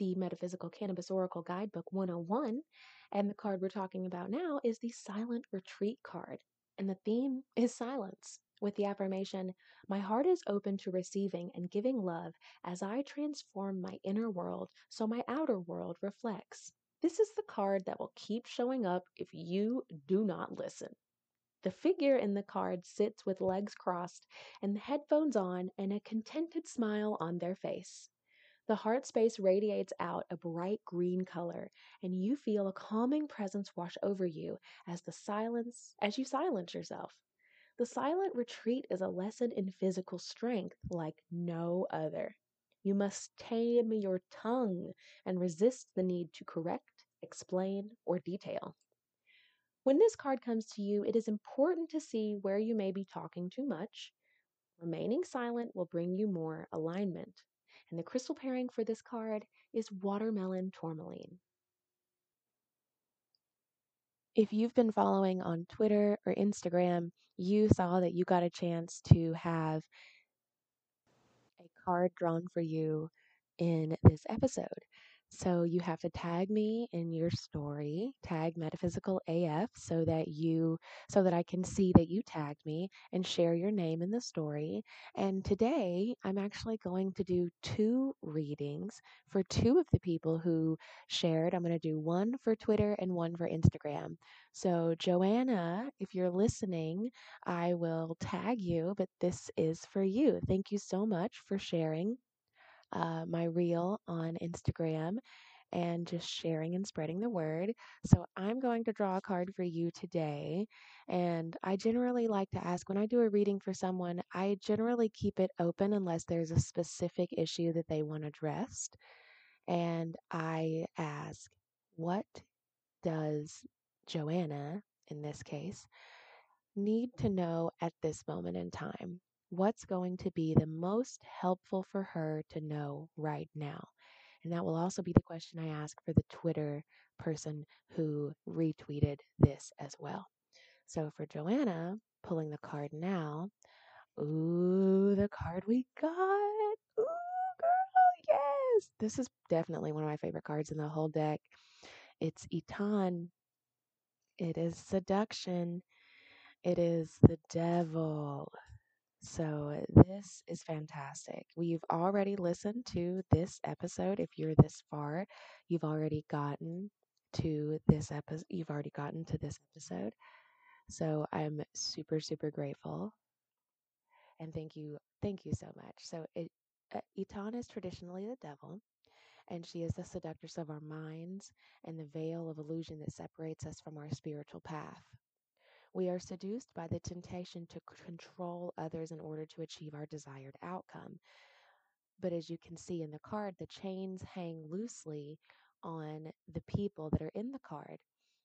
the Metaphysical Cannabis Oracle Guidebook 101. And the card we're talking about now is the Silent Retreat card. And the theme is silence with the affirmation, My heart is open to receiving and giving love as I transform my inner world so my outer world reflects. This is the card that will keep showing up if you do not listen. The figure in the card sits with legs crossed and the headphones on and a contented smile on their face. The heart space radiates out a bright green color, and you feel a calming presence wash over you as the silence as you silence yourself. The silent retreat is a lesson in physical strength like no other. You must tame your tongue and resist the need to correct, explain, or detail. When this card comes to you, it is important to see where you may be talking too much. Remaining silent will bring you more alignment. And the crystal pairing for this card is watermelon tourmaline. If you've been following on Twitter or Instagram, you saw that you got a chance to have a card drawn for you in this episode. So you have to tag me in your story, tag metaphysical AF so that you so that I can see that you tagged me and share your name in the story. And today I'm actually going to do two readings for two of the people who shared. I'm going to do one for Twitter and one for Instagram. So Johanna, if you're listening, I will tag you, but this is for you. Thank you so much for sharing uh, my reel on Instagram and just sharing and spreading the word. So I'm going to draw a card for you today. And I generally like to ask when I do a reading for someone, I generally keep it open unless there's a specific issue that they want addressed. And I ask, what does Johanna, in this case, need to know at this moment in time? What's going to be the most helpful for her to know right now? And that will also be the question I ask for the Twitter person who retweeted this as well. So for Johanna, pulling the card now, ooh, the card we got. Ooh, girl, yes. This is definitely one of my favorite cards in the whole deck. It's Etan. It is seduction. It is the devil. So, this is fantastic. We've already listened to this episode. If you're this far, you've already gotten to this episode. You've already gotten to this episode. So, I'm super, super grateful. And thank you. Thank you so much. So, it, uh, Etan is traditionally the devil, and she is the seductress of our minds and the veil of illusion that separates us from our spiritual path. We are seduced by the temptation to control others in order to achieve our desired outcome. But as you can see in the card, the chains hang loosely on the people that are in the card.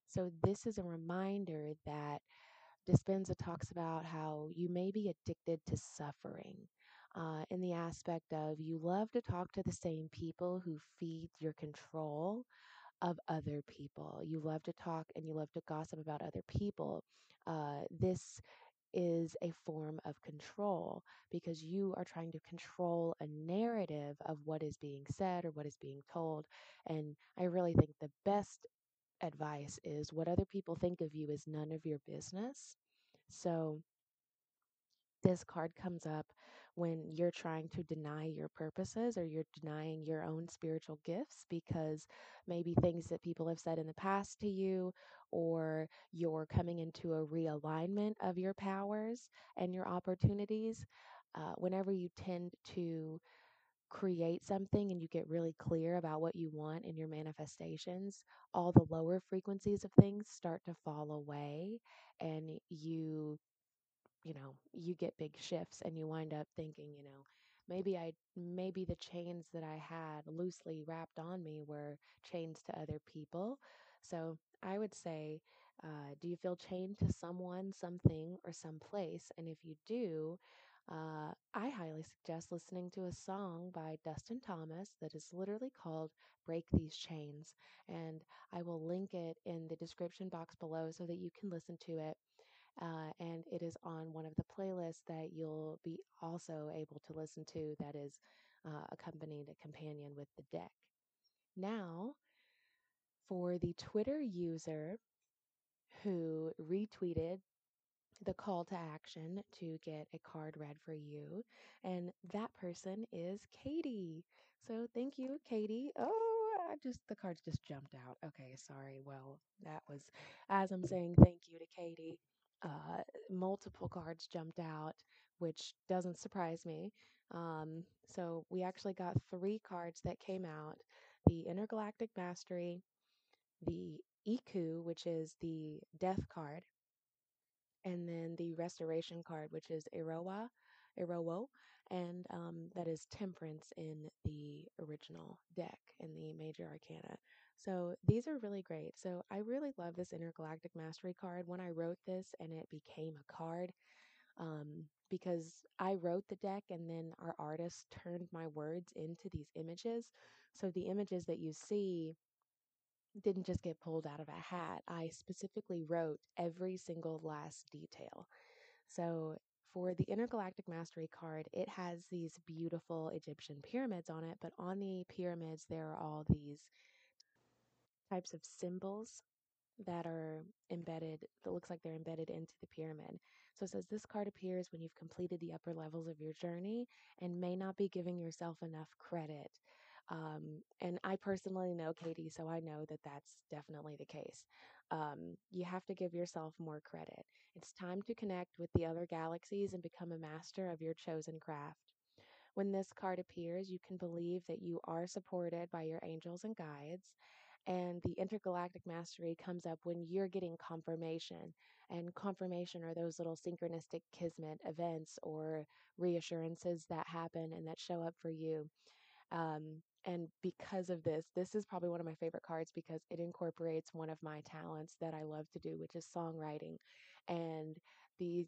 So, this is a reminder that Dispenza talks about how you may be addicted to suffering. Uh, in the aspect of you love to talk to the same people who feed your control, of other people. You love to talk and you love to gossip about other people. Uh, this is a form of control because you are trying to control a narrative of what is being said or what is being told. And I really think the best advice is what other people think of you is none of your business. So, this card comes up when you're trying to deny your purposes or you're denying your own spiritual gifts because maybe things that people have said in the past to you, or you're coming into a realignment of your powers and your opportunities. Uh, whenever you tend to create something and you get really clear about what you want in your manifestations, all the lower frequencies of things start to fall away and you you know, you get big shifts and you wind up thinking, you know, maybe I maybe the chains that I had loosely wrapped on me were chains to other people. So I would say, uh, do you feel chained to someone, something, or some place? And if you do, uh, I highly suggest listening to a song by Dustin Thomas that is literally called Break These Chains. And I will link it in the description box below so that you can listen to it uh, and it is on one of the playlists that you'll be also able to listen to that is uh, accompanied a companion with the deck. Now, for the Twitter user who retweeted the call to action to get a card read for you. And that person is Katie. So thank you, Katie. Oh, I just, the cards just jumped out. Okay, sorry. Well, that was, as I'm saying thank you to Katie, uh, multiple cards jumped out, which doesn't surprise me. Um, so we actually got three cards that came out the Intergalactic Mastery, the Iku, which is the Death card and then the restoration card, which is Iroha, Irowo, and um, that is Temperance in the original deck in the Major Arcana. So these are really great. So I really love this Intergalactic Mastery card. When I wrote this and it became a card, um, because I wrote the deck and then our artist turned my words into these images. So the images that you see didn't just get pulled out of a hat. I specifically wrote every single last detail. So for the Intergalactic Mastery card, it has these beautiful Egyptian pyramids on it, but on the pyramids, there are all these types of symbols that are embedded, that looks like they're embedded into the pyramid. So it says this card appears when you've completed the upper levels of your journey and may not be giving yourself enough credit. Um, and I personally know Katie, so I know that that's definitely the case. Um, you have to give yourself more credit. It's time to connect with the other galaxies and become a master of your chosen craft. When this card appears, you can believe that you are supported by your angels and guides. And the intergalactic mastery comes up when you're getting confirmation. And confirmation are those little synchronistic kismet events or reassurances that happen and that show up for you. Um, and because of this, this is probably one of my favorite cards because it incorporates one of my talents that I love to do, which is songwriting. And the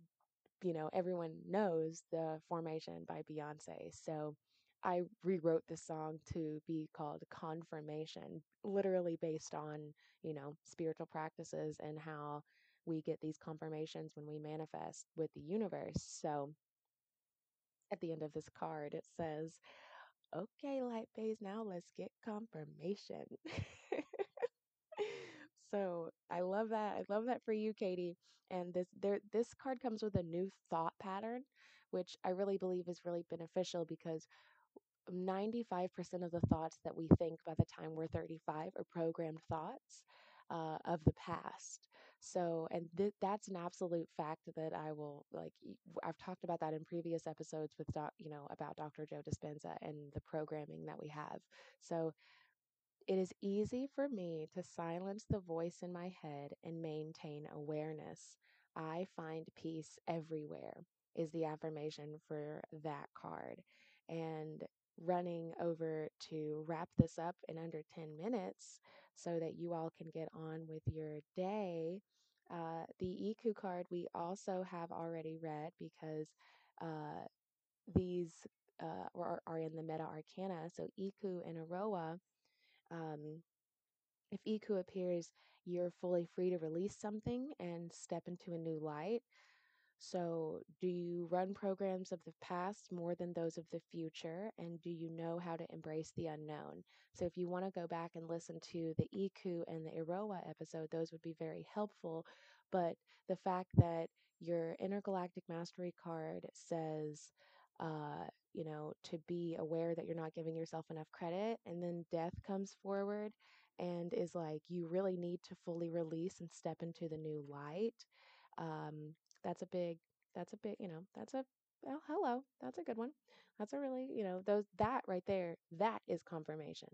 you know, everyone knows the Formation by Beyonce. So I rewrote the song to be called Confirmation, literally based on, you know, spiritual practices and how we get these confirmations when we manifest with the universe. So at the end of this card, it says, Okay, light phase, now let's get confirmation. So I love that. I love that for you, Katie. And this there this card comes with a new thought pattern, which I really believe is really beneficial because 95% of the thoughts that we think by the time we're 35 are programmed thoughts uh, of the past. So, and th- that's an absolute fact that I will like. I've talked about that in previous episodes with doc, you know, about Dr. Joe Dispenza and the programming that we have. So, it is easy for me to silence the voice in my head and maintain awareness. I find peace everywhere, is the affirmation for that card. And running over to wrap this up in under 10 minutes so that you all can get on with your day. Uh, the Iku card we also have already read because uh, these uh, are, are in the Meta Arcana. So Iku and Aroa um, If Iku appears, you're fully free to release something and step into a new light. So, do you run programs of the past more than those of the future? And do you know how to embrace the unknown? So, if you want to go back and listen to the Iku and the Iroha episode, those would be very helpful. But the fact that your intergalactic mastery card says, uh, you know, to be aware that you're not giving yourself enough credit, and then death comes forward and is like, you really need to fully release and step into the new light. Um, that's a big, that's a big, you know, that's a, well, hello, that's a good one. That's a really, you know, those, that right there, that is confirmation.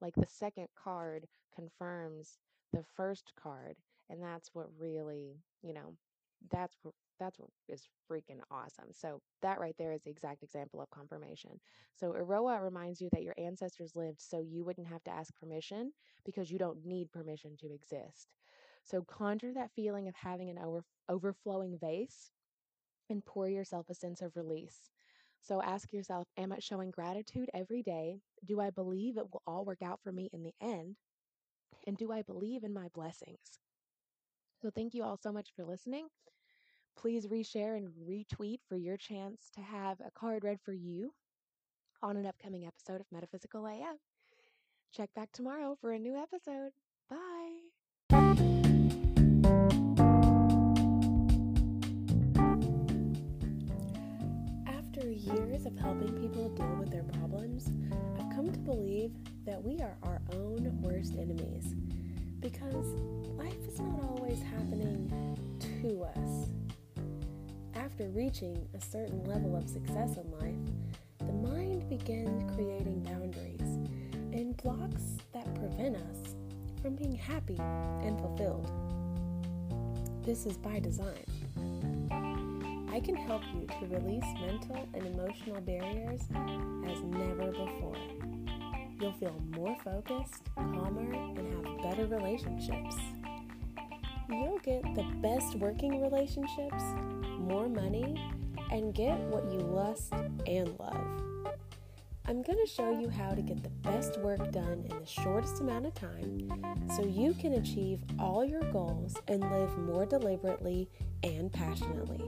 Like the second card confirms the first card. And that's what really, you know, that's what that's what is freaking awesome. So that right there is the exact example of confirmation. So Iroha reminds you that your ancestors lived so you wouldn't have to ask permission because you don't need permission to exist. So conjure that feeling of having an over, overflowing vase and pour yourself a sense of release. So ask yourself, am I showing gratitude every day? Do I believe it will all work out for me in the end? And do I believe in my blessings? So thank you all so much for listening. Please reshare and retweet for your chance to have a card read for you on an upcoming episode of Metaphysical AF. Check back tomorrow for a new episode. Bye. That we are our own worst enemies because life is not always happening to us. After reaching a certain level of success in life, the mind begins creating boundaries and blocks that prevent us from being happy and fulfilled. This is by design. I can help you to release mental and emotional barriers as never before. You'll feel more focused, calmer, and have better relationships. You'll get the best working relationships, more money, and get what you lust and love. I'm going to show you how to get the best work done in the shortest amount of time so you can achieve all your goals and live more deliberately and passionately.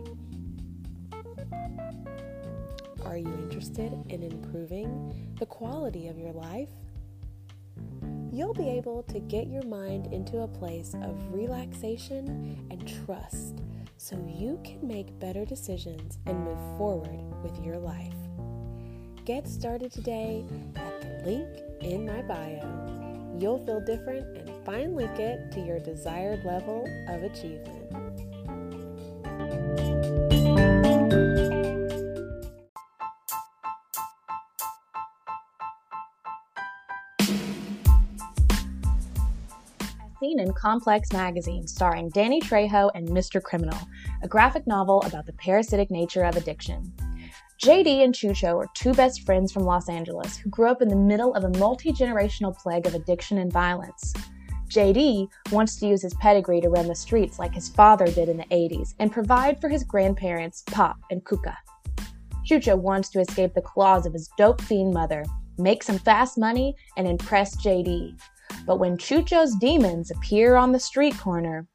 Are you interested in improving the quality of your life? You'll be able to get your mind into a place of relaxation and trust so you can make better decisions and move forward with your life. Get started today at the link in my bio. You'll feel different and finally get to your desired level of achievement. Complex magazine starring Danny Trejo and Mr. Criminal, a graphic novel about the parasitic nature of addiction. JD and Chucho are two best friends from Los Angeles who grew up in the middle of a multi generational plague of addiction and violence. JD wants to use his pedigree to run the streets like his father did in the 80s and provide for his grandparents, Pop and Kuka. Chucho wants to escape the claws of his dope fiend mother, make some fast money, and impress JD. But when Chucho's demons appear on the street corner,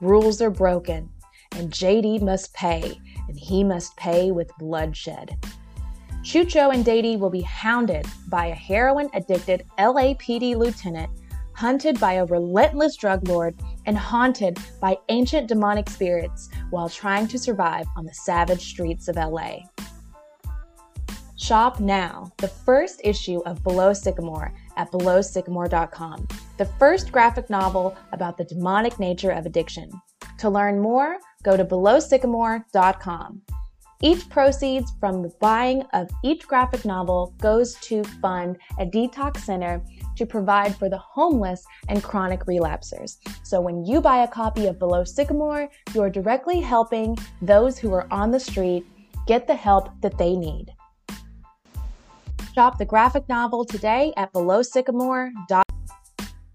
rules are broken, and JD must pay, and he must pay with bloodshed. Chucho and JD will be hounded by a heroin addicted LAPD lieutenant, hunted by a relentless drug lord, and haunted by ancient demonic spirits while trying to survive on the savage streets of LA. Shop now the first issue of Below Sycamore at belowsycamore.com, the first graphic novel about the demonic nature of addiction. To learn more, go to belowsycamore.com. Each proceeds from the buying of each graphic novel goes to fund a detox center to provide for the homeless and chronic relapsers. So when you buy a copy of Below Sycamore, you are directly helping those who are on the street get the help that they need. Shop the graphic novel today at belowsycamore.com.